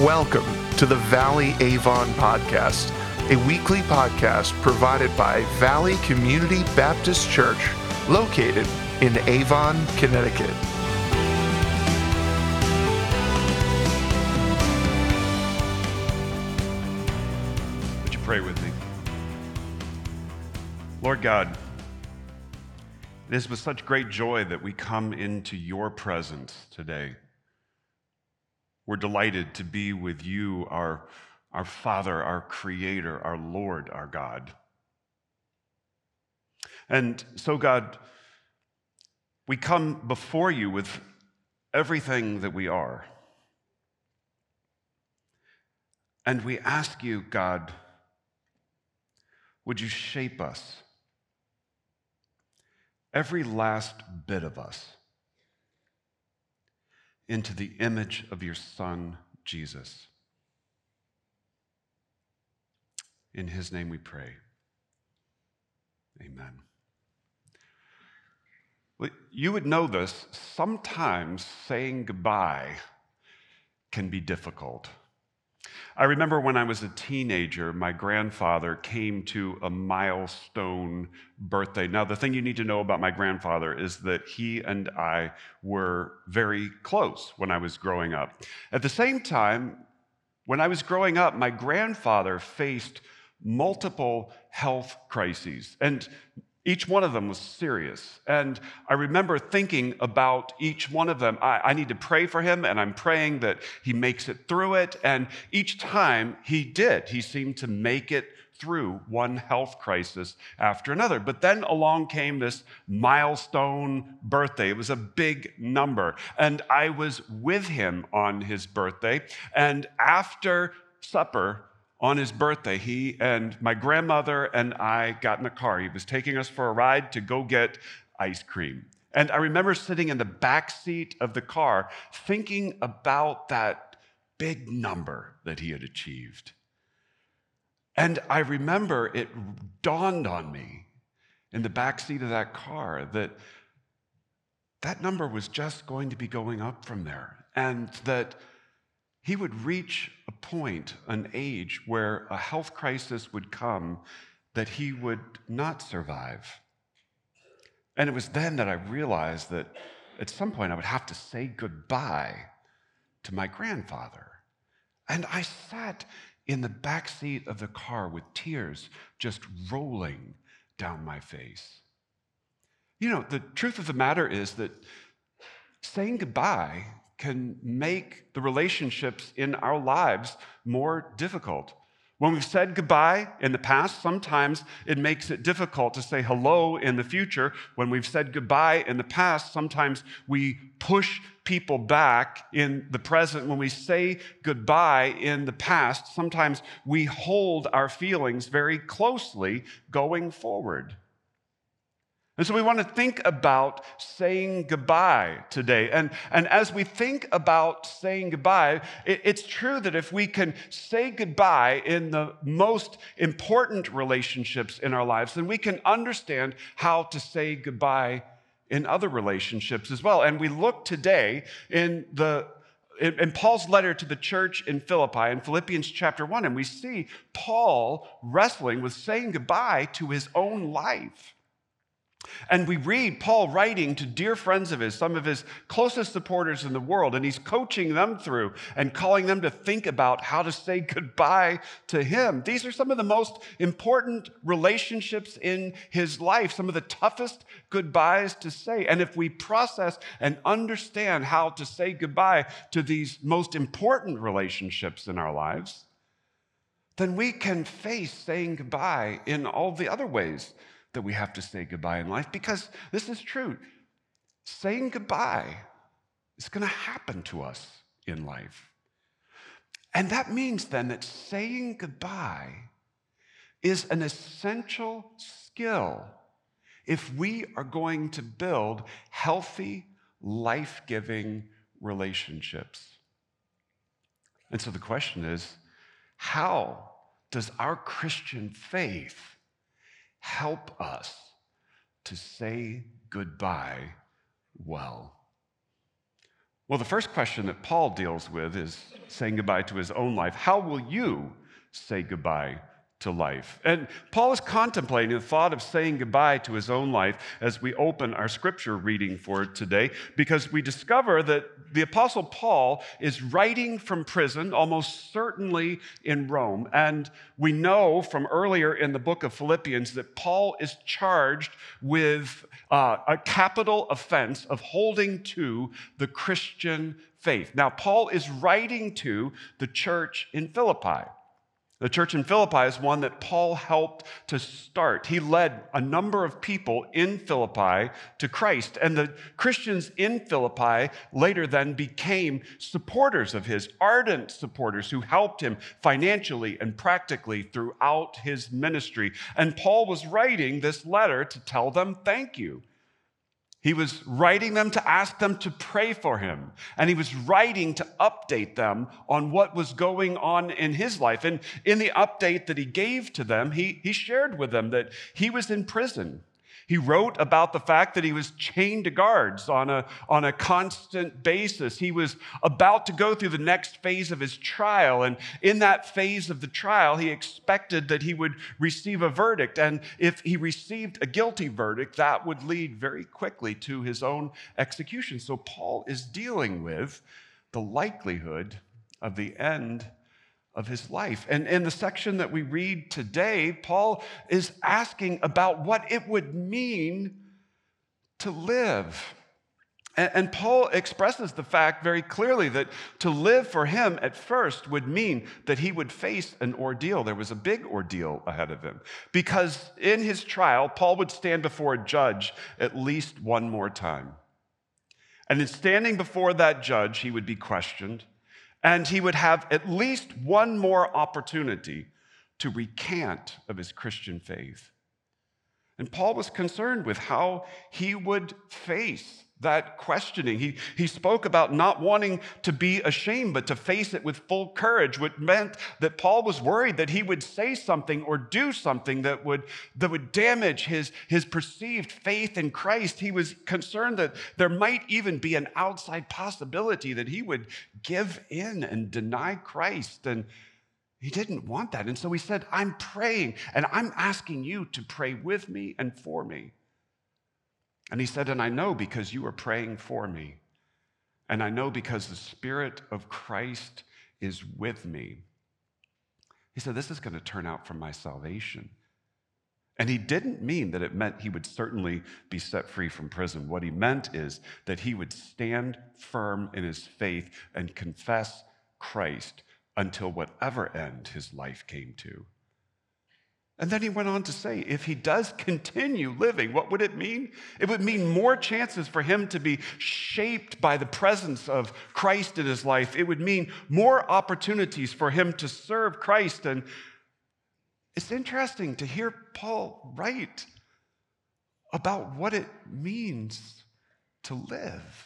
Welcome to the Valley Avon Podcast, a weekly podcast provided by Valley Community Baptist Church, located in Avon, Connecticut. Would you pray with me? Lord God, it is with such great joy that we come into your presence today. We're delighted to be with you, our, our Father, our Creator, our Lord, our God. And so, God, we come before you with everything that we are. And we ask you, God, would you shape us? Every last bit of us into the image of your Son, Jesus. In his name we pray. Amen. Well, you would know this. Sometimes saying goodbye can be difficult. I remember when I was a teenager, my grandfather came to a milestone birthday. Now, the thing you need to know about my grandfather is that he and I were very close when I was growing up. At the same time, when I was growing up, my grandfather faced multiple health crises. And each one of them was serious. And I remember thinking about each one of them. I, I, need to pray for him, and I'm praying that he makes it through it. And each time he did, he seemed to make it through one health crisis after another. But then along came this milestone birthday. It was a big number. And I was with him on his birthday. And after supper, on his birthday, he and my grandmother and I got in the car. He was taking us for a ride to go get ice cream. And I remember sitting in the back seat of the car thinking about that big number that he had achieved. And I remember it dawned on me in the back seat of that car that that number was just going to be going up from there. And that he would reach a point, an age, where a health crisis would come that he would not survive. And it was then that I realized that at some point I would have to say goodbye to my grandfather. And I sat in the back seat of the car with tears just rolling down my face. You know, the truth of the matter is that saying goodbye can make the relationships in our lives more difficult. When we've said goodbye in the past, sometimes it makes it difficult to say hello in the future. When we've said goodbye in the past, sometimes we push people back in the present. When we say goodbye in the past, sometimes we hold our feelings very closely going forward. And so we want to think about saying goodbye today. And, and as we think about saying goodbye, it, it's true that if we can say goodbye in the most important relationships in our lives, then we can understand how to say goodbye in other relationships as well. And we look today in the in, Paul's letter to the church in Philippi, in Philippians chapter 1, and we see Paul wrestling with saying goodbye to his own life. And we read Paul writing to dear friends of his, some of his closest supporters in the world, and he's coaching them through and calling them to think about how to say goodbye to him. These are some of the most important relationships in his life, some of the toughest goodbyes to say. And if we process and understand how to say goodbye to these most important relationships in our lives, then we can face saying goodbye in all the other ways that we have to say goodbye in life because this is true. Saying goodbye is going to happen to us in life. And that means then that saying goodbye is an essential skill if we are going to build healthy, life giving relationships. And so the question is how does our Christian faith help us to say goodbye well. Well, the first question that Paul deals with is saying goodbye to his own life. How will you say goodbye to life. And Paul is contemplating the thought of saying goodbye to his own life as we open our scripture reading for today, because we discover that the Apostle Paul is writing from prison, almost certainly in Rome. And we know from earlier in the book of Philippians that Paul is charged with uh, a capital offense of holding to the Christian faith. Now, Paul is writing to the church in Philippi. The church in Philippi is one that Paul helped to start. He led a number of people in Philippi to Christ. And the Christians in Philippi later then became supporters of his, ardent supporters who helped him financially and practically throughout his ministry. And Paul was writing this letter to tell them thank you. He was writing them to ask them to pray for him. And he was writing to update them on what was going on in his life. And in the update that he gave to them, he, he shared with them that he was in prison. He wrote about the fact that he was chained to guards on a, on a constant basis. He was about to go through the next phase of his trial. And in that phase of the trial, he expected that he would receive a verdict. And if he received a guilty verdict, that would lead very quickly to his own execution. So Paul is dealing with the likelihood of the end of his life. And in the section that we read today, Paul is asking about what it would mean to live. And, Paul expresses the fact very clearly that to live for him at first would mean that he would face an ordeal. There was a big ordeal ahead of him. Because in his trial, Paul would stand before a judge at least one more time. And in standing before that judge, he would be questioned and he would have at least one more opportunity to recant of his Christian faith. And Paul was concerned with how he would face that questioning. He, he spoke about not wanting to be ashamed, but to face it with full courage, which meant that Paul was worried that he would say something or do something that would, that would damage his, his perceived faith in Christ. He was concerned that there might even be an outside possibility that he would give in and deny Christ. And he didn't want that. And so he said, I'm praying and I'm asking you to pray with me and for me. And he said, And I know because you are praying for me. And I know because the Spirit of Christ is with me. He said, This is going to turn out for my salvation. And he didn't mean that it meant he would certainly be set free from prison. What he meant is that he would stand firm in his faith and confess Christ until whatever end his life came to. And then he went on to say, if he does continue living, what would it mean? It would mean more chances for him to be shaped by the presence of Christ in his life. It would mean more opportunities for him to serve Christ. And it's interesting to hear Paul write about what it means to live.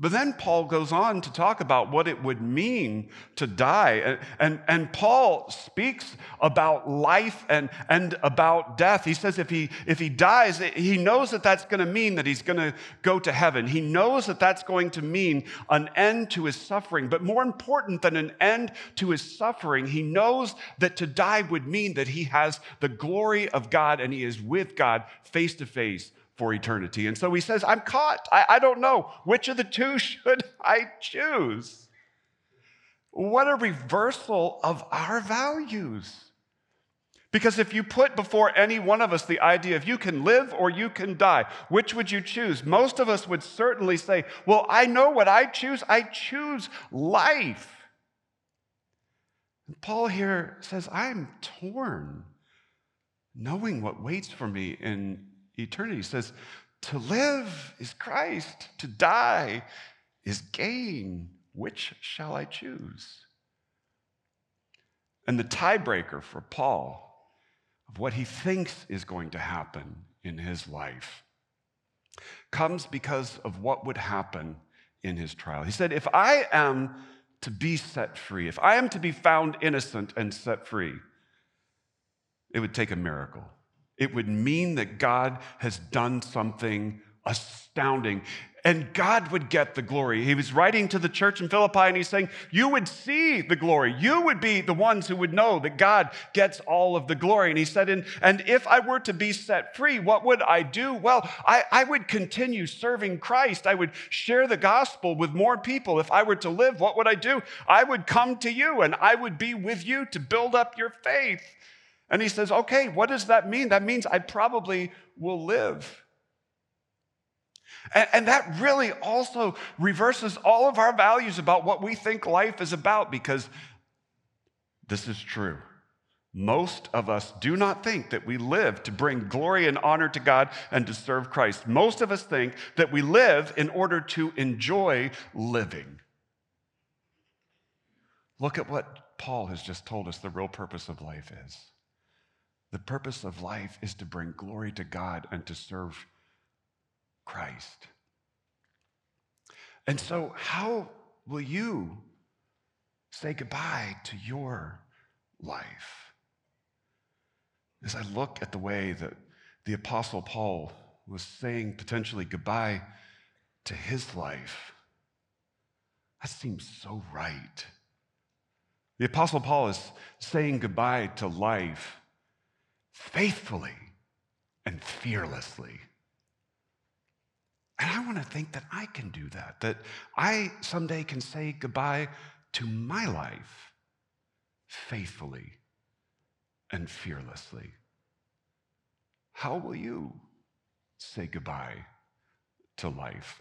But then Paul goes on to talk about what it would mean to die. And, and, and, Paul speaks about life and, and about death. He says if he, if he dies, he knows that that's going to mean that he's going to go to heaven. He knows that that's going to mean an end to his suffering. But more important than an end to his suffering, he knows that to die would mean that he has the glory of God and he is with God face to face for eternity. And so he says, I'm caught. I, I don't know. Which of the two should I choose? What a reversal of our values. Because if you put before any one of us the idea of you can live or you can die, which would you choose? Most of us would certainly say, Well, I know what I choose. I choose life. And Paul here says, I'm torn, knowing what waits for me in eternity. He says, To live is Christ, to die is gain. Which shall I choose? And the tiebreaker for Paul of what he thinks is going to happen in his life comes because of what would happen in his trial. He said, If I am to be set free, if I am to be found innocent and set free, it would take a miracle. It would mean that God has done something astounding. And God would get the glory. He was writing to the church in Philippi and he's saying, You would see the glory. You would be the ones who would know that God gets all of the glory. And he said, And, and if I were to be set free, what would I do? Well, I, I would continue serving Christ. I would share the gospel with more people. If I were to live, what would I do? I would come to you and I would be with you to build up your faith. And he says, Okay, what does that mean? That means I probably will live. And, that really also reverses all of our values about what we think life is about because this is true. Most of us do not think that we live to bring glory and honor to God and to serve Christ. Most of us think that we live in order to enjoy living. Look at what Paul has just told us the real purpose of life is. The purpose of life is to bring glory to God and to serve Christ. And so, how will you say goodbye to your life? As I look at the way that the Apostle Paul was saying potentially goodbye to his life, that seems so right. The Apostle Paul is saying goodbye to life faithfully and fearlessly. And I want to think that I can do that, that I someday can say goodbye to my life faithfully and fearlessly. How will you say goodbye to life?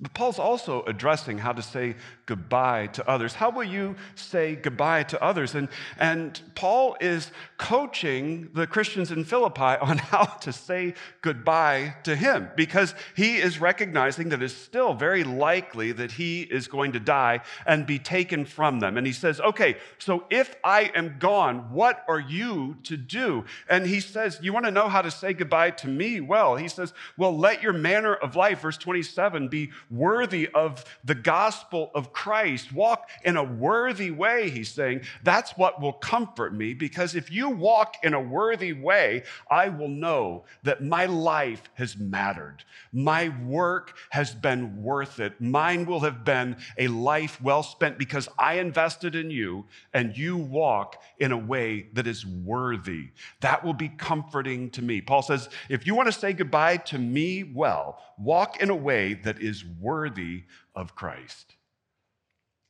But Paul's also addressing how to say goodbye to others. How will you say goodbye to others? And, and Paul is coaching the Christians in Philippi on how to say goodbye to him because he is recognizing that it's still very likely that he is going to die and be taken from them. And he says, Okay, so if I am gone, what are you to do? And he says, You want to know how to say goodbye to me? Well, he says, Well, let your manner of life, verse 27, be worthy of the gospel of Christ. Walk in a worthy way, he's saying. That's what will comfort me because if you walk in a worthy way, I will know that my life has mattered. My work has been worth it. Mine will have been a life well spent because I invested in you and you walk in a way that is worthy. That will be comforting to me. Paul says, if you want to say goodbye to me well, walk in a way that is worthy of Christ.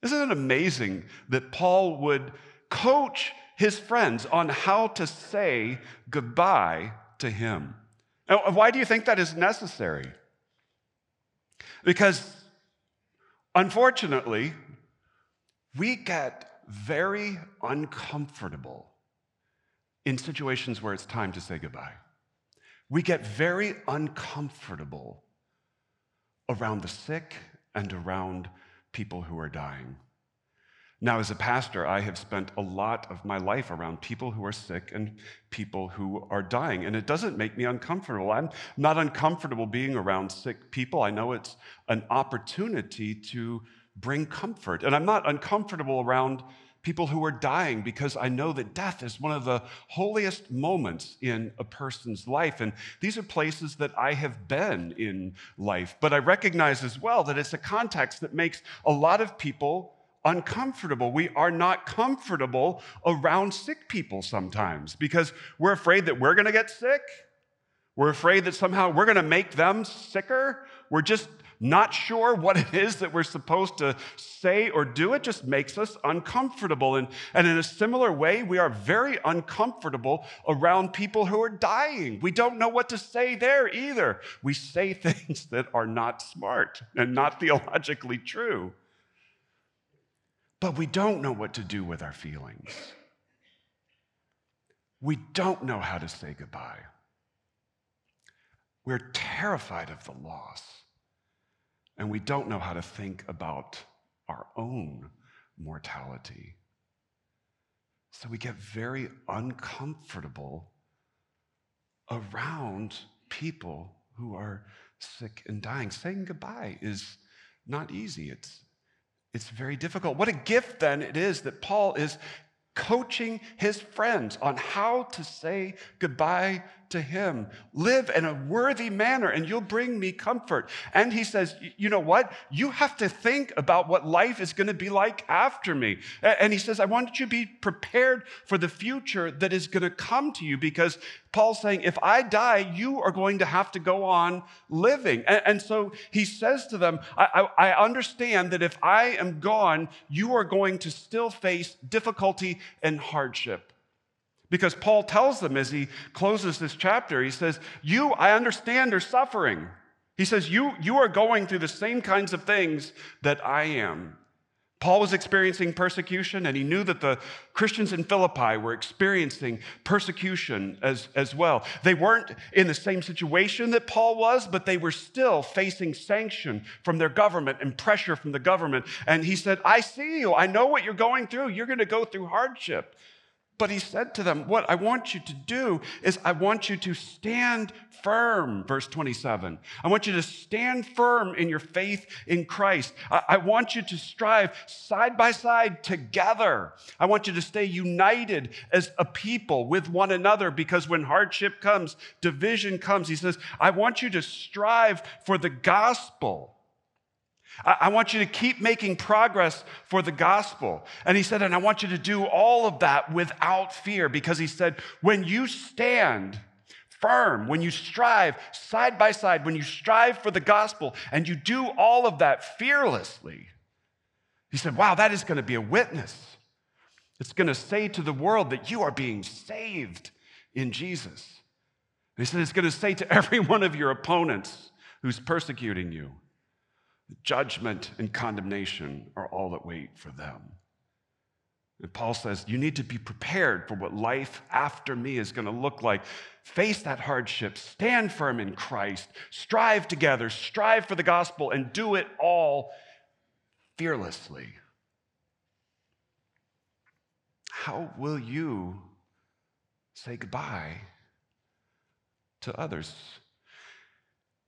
Isn't it amazing that Paul would coach his friends on how to say goodbye to him? Why do you think that is necessary? Because unfortunately, we get very uncomfortable in situations where it's time to say goodbye. We get very uncomfortable around the sick and around people who are dying. Now, as a pastor, I have spent a lot of my life around people who are sick and people who are dying, and it doesn't make me uncomfortable. I'm not uncomfortable being around sick people. I know it's an opportunity to bring comfort, and I'm not uncomfortable around people who are dying because I know that death is one of the holiest moments in a person's life. And these are places that I have been in life. But I recognize as well that it's a context that makes a lot of people uncomfortable. We are not comfortable around sick people sometimes because we're afraid that we're going to get sick. We're afraid that somehow we're going to make them sicker. We're just not sure what it is that we're supposed to say or do, it just makes us uncomfortable. And, and in a similar way, we are very uncomfortable around people who are dying. We don't know what to say there either. We say things that are not smart and not theologically true. But we don't know what to do with our feelings. We don't know how to say goodbye. We're terrified of the loss and we don't know how to think about our own mortality. So we get very uncomfortable around people who are sick and dying. Saying goodbye is not easy. It's, it's very difficult. What a gift then it is that Paul is coaching his friends on how to say goodbye to him. Live in a worthy manner and you'll bring me comfort. And he says, You know what? You have to think about what life is going to be like after me. And he says, I want you to be prepared for the future that is going to come to you because Paul's saying, If I die, you are going to have to go on living. And, so he says to them, I, I, I understand that if I am gone, you are going to still face difficulty and hardship. Because Paul tells them as he closes this chapter, he says, You, I understand, are suffering. He says, you, you are going through the same kinds of things that I am. Paul was experiencing persecution, and he knew that the Christians in Philippi were experiencing persecution as, as well. They weren't in the same situation that Paul was, but they were still facing sanction from their government and pressure from the government. And he said, I see you. I know what you're going through. You're going to go through hardship. But he said to them, What I want you to do is I want you to stand firm, verse 27. I want you to stand firm in your faith in Christ. I, I, want you to strive side by side together. I want you to stay united as a people with one another because when hardship comes, division comes, he says, I want you to strive for the gospel. I want you to keep making progress for the gospel. And he said, and I want you to do all of that without fear because he said, when you stand firm, when you strive side by side, when you strive for the gospel and you do all of that fearlessly, he said, wow, that is going to be a witness. It's going to say to the world that you are being saved in Jesus. he said, it's going to say to every one of your opponents who's persecuting you, Judgment and condemnation are all that wait for them. And Paul says, You need to be prepared for what life after me is going to look like. Face that hardship, stand firm in Christ, strive together, strive for the gospel, and do it all fearlessly. How will you say goodbye to others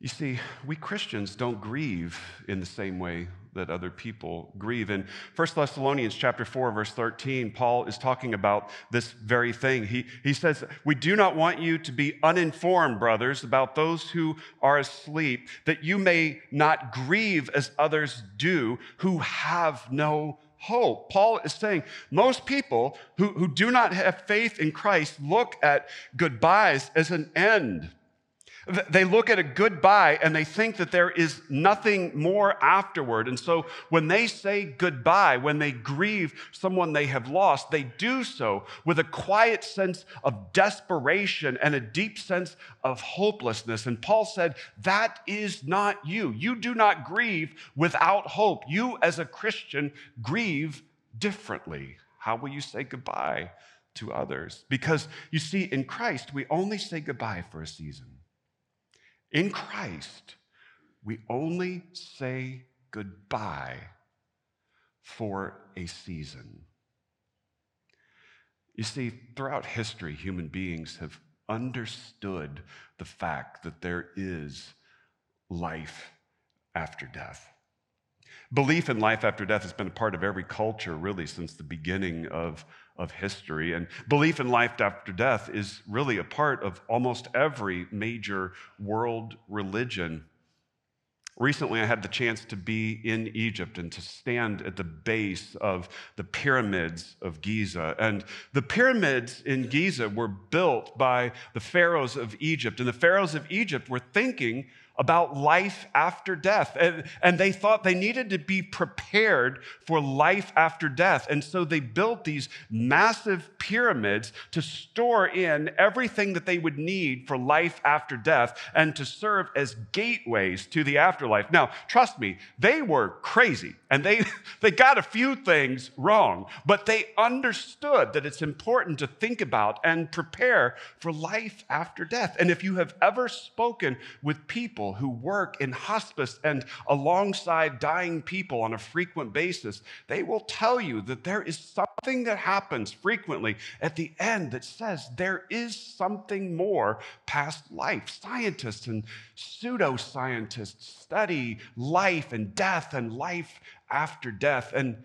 you see, we Christians don't grieve in the same way that other people grieve. In 1 Thessalonians chapter 4, verse 13, Paul is talking about this very thing. He, he says, We do not want you to be uninformed, brothers, about those who are asleep, that you may not grieve as others do who have no hope. Paul is saying most people who, who do not have faith in Christ look at goodbyes as an end they look at a goodbye and they think that there is nothing more afterward. And so when they say goodbye, when they grieve someone they have lost, they do so with a quiet sense of desperation and a deep sense of hopelessness. And Paul said, That is not you. You do not grieve without hope. You, as a Christian, grieve differently. How will you say goodbye to others? Because you see, in Christ, we only say goodbye for a season. In Christ, we only say goodbye for a season. You see, throughout history, human beings have understood the fact that there is life after death. Belief in life after death has been a part of every culture, really, since the beginning of of history. And belief in life after death is really a part of almost every major world religion. Recently, I had the chance to be in Egypt and to stand at the base of the pyramids of Giza. And the pyramids in Giza were built by the pharaohs of Egypt. And the pharaohs of Egypt were thinking about life after death. And, and they thought they needed to be prepared for life after death. And so they built these massive pyramids to store in everything that they would need for life after death and to serve as gateways to the afterlife. Now, trust me, they were crazy and they, they got a few things wrong, but they understood that it's important to think about and prepare for life after death. And if you have ever spoken with people, who work in hospice and alongside dying people on a frequent basis, they will tell you that there is something that happens frequently at the end that says there is something more past life. Scientists and pseudoscientists study life and death and life after death. And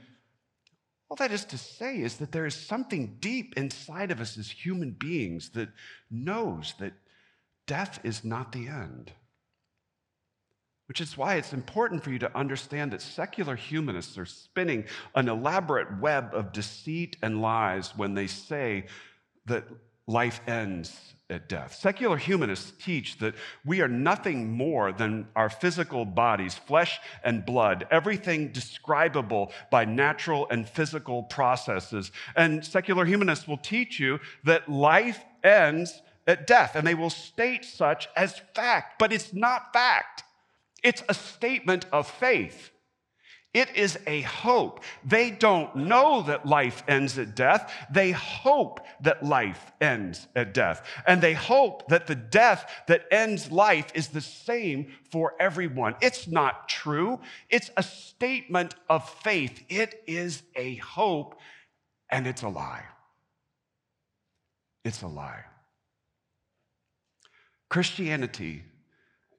all that is to say is that there is something deep inside of us as human beings that knows that death is not the end. Which is why it's important for you to understand that secular humanists are spinning an elaborate web of deceit and lies when they say that life ends at death. Secular humanists teach that we are nothing more than our physical bodies, flesh and blood, everything describable by natural and physical processes. And secular humanists will teach you that life ends at death, and they will state such as fact, but it's not fact. It's a statement of faith. It is a hope. They don't know that life ends at death. They hope that life ends at death. And they hope that the death that ends life is the same for everyone. It's not true. It's a statement of faith. It is a hope, and it's a lie. It's a lie. Christianity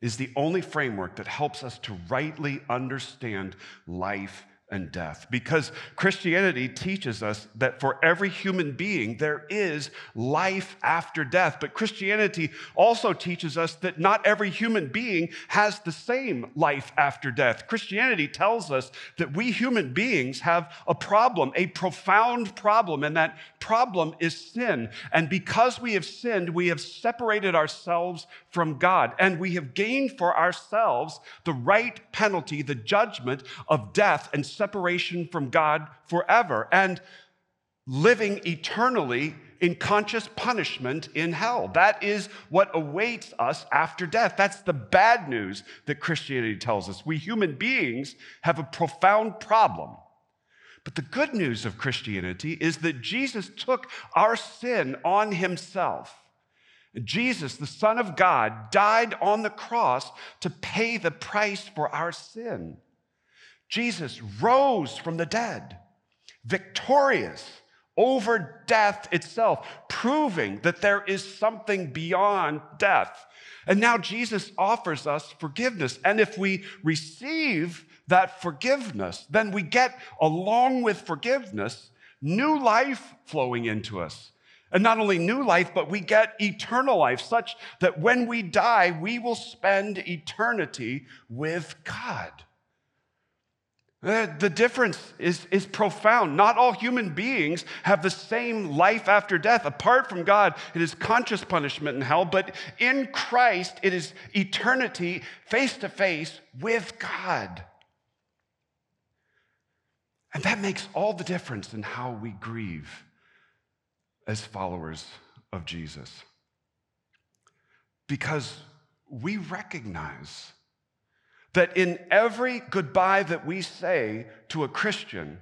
is the only framework that helps us to rightly understand life and death. Because Christianity teaches us that for every human being, there is life after death. But Christianity also teaches us that not every human being has the same life after death. Christianity tells us that we human beings have a problem, a profound problem, and that problem is sin. And because we have sinned, we have separated ourselves from God, and we have gained for ourselves the right penalty, the judgment of death and separation from God forever and living eternally in conscious punishment in hell. That is what awaits us after death. That's the bad news that Christianity tells us. We human beings have a profound problem. But the good news of Christianity is that Jesus took our sin on himself. Jesus, the Son of God, died on the cross to pay the price for our sin. Jesus rose from the dead, victorious over death itself, proving that there is something beyond death. And now Jesus offers us forgiveness. And if we receive that forgiveness, then we get, along with forgiveness, new life flowing into us. And not only new life, but we get eternal life, such that when we die, we will spend eternity with God. Uh, the difference is, is profound. Not all human beings have the same life after death. Apart from God, it is conscious punishment in hell, but in Christ, it is eternity face to face with God. And that makes all the difference in how we grieve as followers of Jesus. Because we recognize that in every goodbye that we say to a Christian,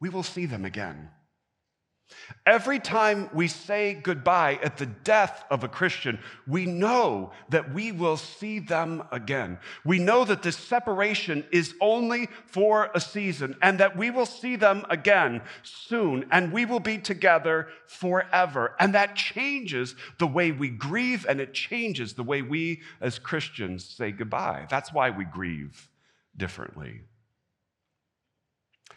we will see them again. Every time we say goodbye at the death of a Christian, we know that we will see them again. We know that this separation is only for a season and that we will see them again soon and we will be together forever. And that changes the way we grieve and it changes the way we as Christians say goodbye. That's why we grieve differently.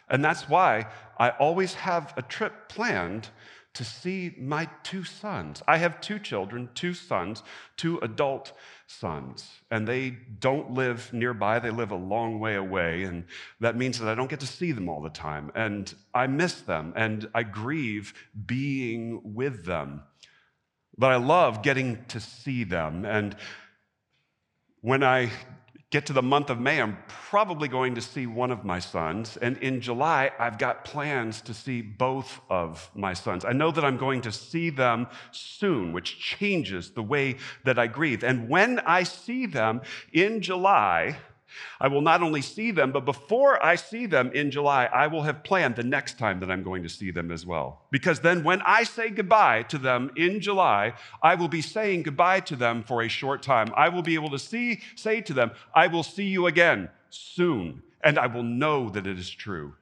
And that's why I always have a trip planned to see my two sons. I have two children, two sons, two adult sons, and they don't live nearby. They live a long way away, and that means that I don't get to see them all the time. And I miss them, and I grieve being with them. But I love getting to see them. And when I get to the month of May, I'm probably going to see one of my sons. And in July, I've got plans to see both of my sons. I know that I'm going to see them soon, which changes the way that I grieve. And when I see them in July, I will not only see them, but before I see them in July, I will have planned the next time that I'm going to see them as well. Because then when I say goodbye to them in July, I will be saying goodbye to them for a short time. I will be able to see, say to them, I will see you again soon, and I will know that it is true.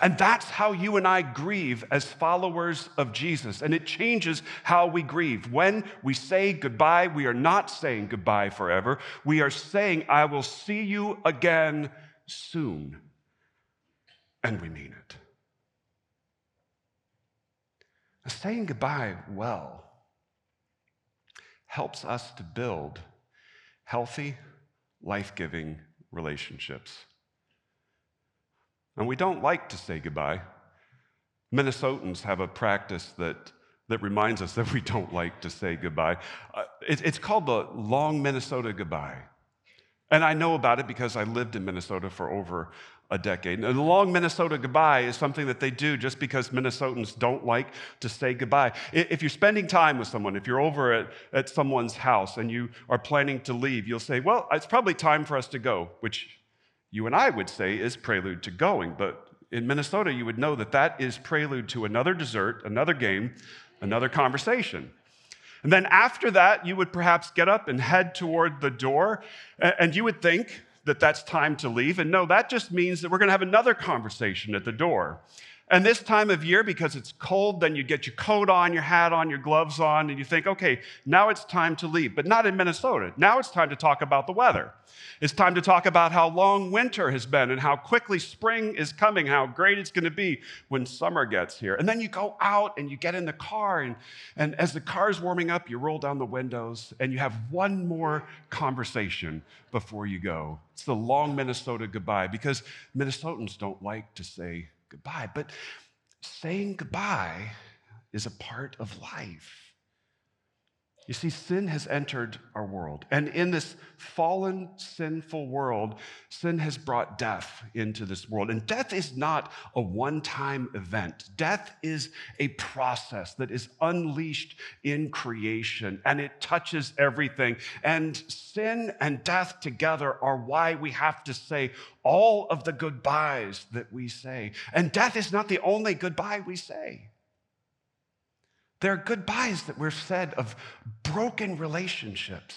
And that's how you and I grieve as followers of Jesus. And it changes how we grieve. When we say goodbye, we are not saying goodbye forever. We are saying, I will see you again soon. And we mean it. Saying goodbye well helps us to build healthy, life giving relationships. And we don't like to say goodbye. Minnesotans have a practice that, that reminds us that we don't like to say goodbye. Uh, it, it's called the long Minnesota goodbye. And I know about it because I lived in Minnesota for over a decade. And the long Minnesota goodbye is something that they do just because Minnesotans don't like to say goodbye. If you're spending time with someone, if you're over at, at someone's house and you are planning to leave, you'll say, Well, it's probably time for us to go, which you and I would say is prelude to going. But in Minnesota, you would know that that is prelude to another dessert, another game, another conversation. And then after that, you would perhaps get up and head toward the door, and you would think that that's time to leave. And no, that just means that we're going to have another conversation at the door. And this time of year, because it's cold, then you get your coat on, your hat on, your gloves on, and you think, okay, now it's time to leave. But not in Minnesota. Now it's time to talk about the weather. It's time to talk about how long winter has been and how quickly spring is coming, how great it's going to be when summer gets here. And then you go out and you get in the car, and, and as the car's warming up, you roll down the windows and you have one more conversation before you go. It's the long Minnesota goodbye because Minnesotans don't like to say goodbye. But saying goodbye is a part of life. You see, sin has entered our world. And in this fallen, sinful world, sin has brought death into this world. And death is not a one time event, death is a process that is unleashed in creation and it touches everything. And sin and death together are why we have to say all of the goodbyes that we say. And death is not the only goodbye we say. There are goodbyes that we've said of broken relationships.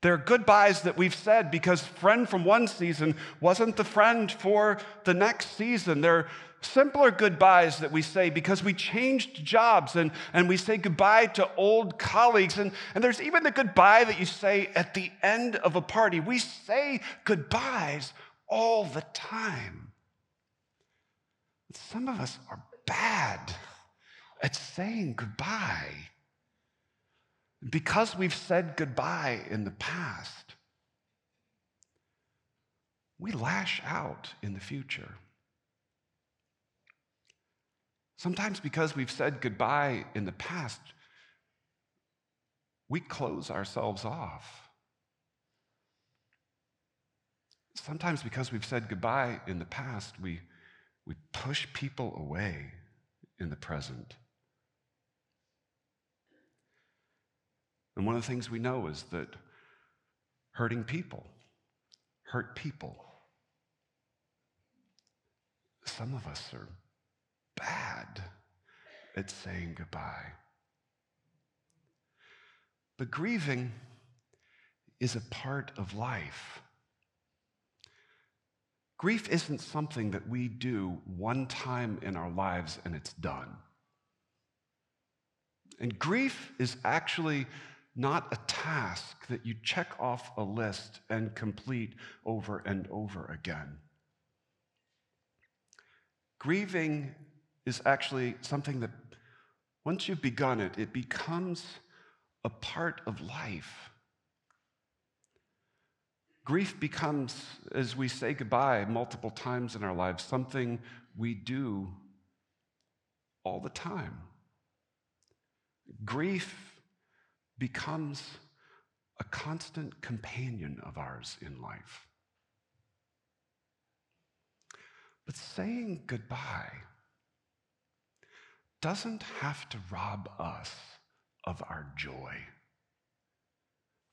There are goodbyes that we've said because friend from one season wasn't the friend for the next season. There are simpler goodbyes that we say because we changed jobs and, and we say goodbye to old colleagues. And, and there's even the goodbye that you say at the end of a party. We say goodbyes all the time. Some of us are bad it's saying goodbye. Because we've said goodbye in the past, we lash out in the future. Sometimes, because we've said goodbye in the past, we close ourselves off. Sometimes, because we've said goodbye in the past, we, we push people away in the present. And one of the things we know is that hurting people hurt people. Some of us are bad at saying goodbye. But grieving is a part of life. Grief isn't something that we do one time in our lives and it's done. And grief is actually not a task that you check off a list and complete over and over again. Grieving is actually something that once you've begun it, it becomes a part of life. Grief becomes, as we say goodbye multiple times in our lives, something we do all the time. Grief becomes a constant companion of ours in life. But saying goodbye doesn't have to rob us of our joy.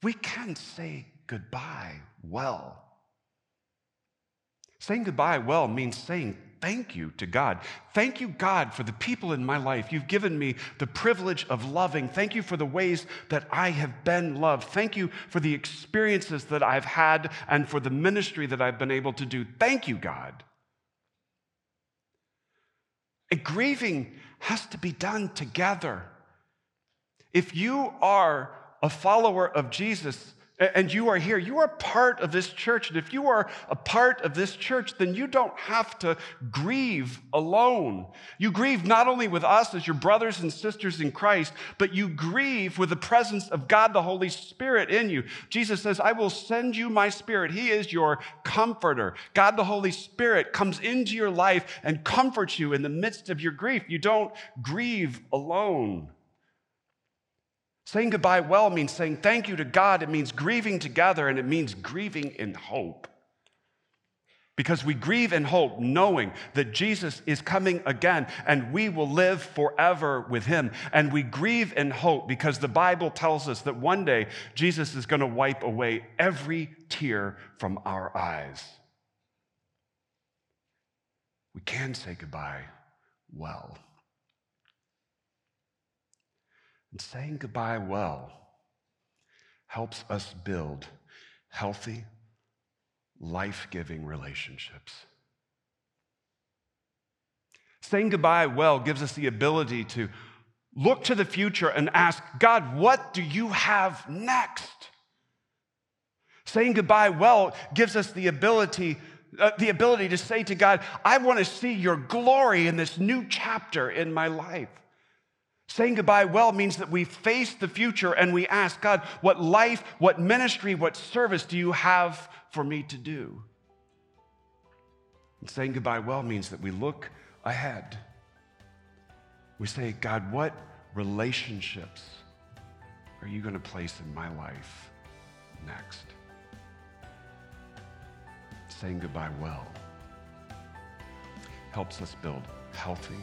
We can say goodbye well. Saying goodbye well means saying thank you to God. Thank you, God, for the people in my life. You've given me the privilege of loving. Thank you for the ways that I have been loved. Thank you for the experiences that I've had and for the ministry that I've been able to do. Thank you, God. And grieving has to be done together. If you are a follower of Jesus, and you are here, you are part of this church. And if you are a part of this church, then you don't have to grieve alone. You grieve not only with us as your brothers and sisters in Christ, but you grieve with the presence of God the Holy Spirit in you. Jesus says, I will send you my spirit. He is your comforter. God the Holy Spirit comes into your life and comforts you in the midst of your grief. You don't grieve alone. Saying goodbye well means saying thank you to God. It means grieving together, and it means grieving in hope. Because we grieve in hope, knowing that Jesus is coming again and we will live forever with him. And we grieve in hope because the Bible tells us that one day Jesus is going to wipe away every tear from our eyes. We can say goodbye well. And saying goodbye well helps us build healthy, life giving relationships. Saying goodbye well gives us the ability to look to the future and ask, God, what do you have next? Saying goodbye well gives us the ability, uh, the ability to say to God, I want to see your glory in this new chapter in my life. Saying goodbye well means that we face the future and we ask God, what life, what ministry, what service do you have for me to do? And saying goodbye well means that we look ahead. We say, God, what relationships are you going to place in my life next? Saying goodbye well helps us build healthy,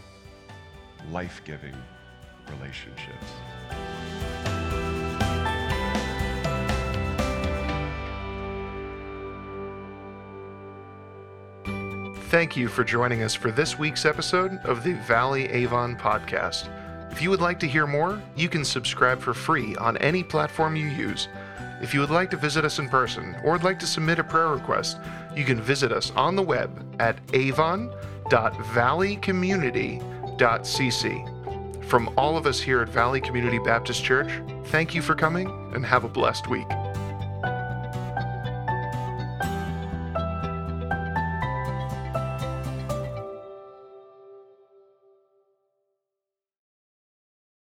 life giving relationships. Thank you for joining us for this week's episode of the Valley Avon podcast. If you would like to hear more, you can subscribe for free on any platform you use. If you would like to visit us in person or would like to submit a prayer request, you can visit us on the web at avon.valleycommunity.cc. From all of us here at Valley Community Baptist Church, thank you for coming and have a blessed week.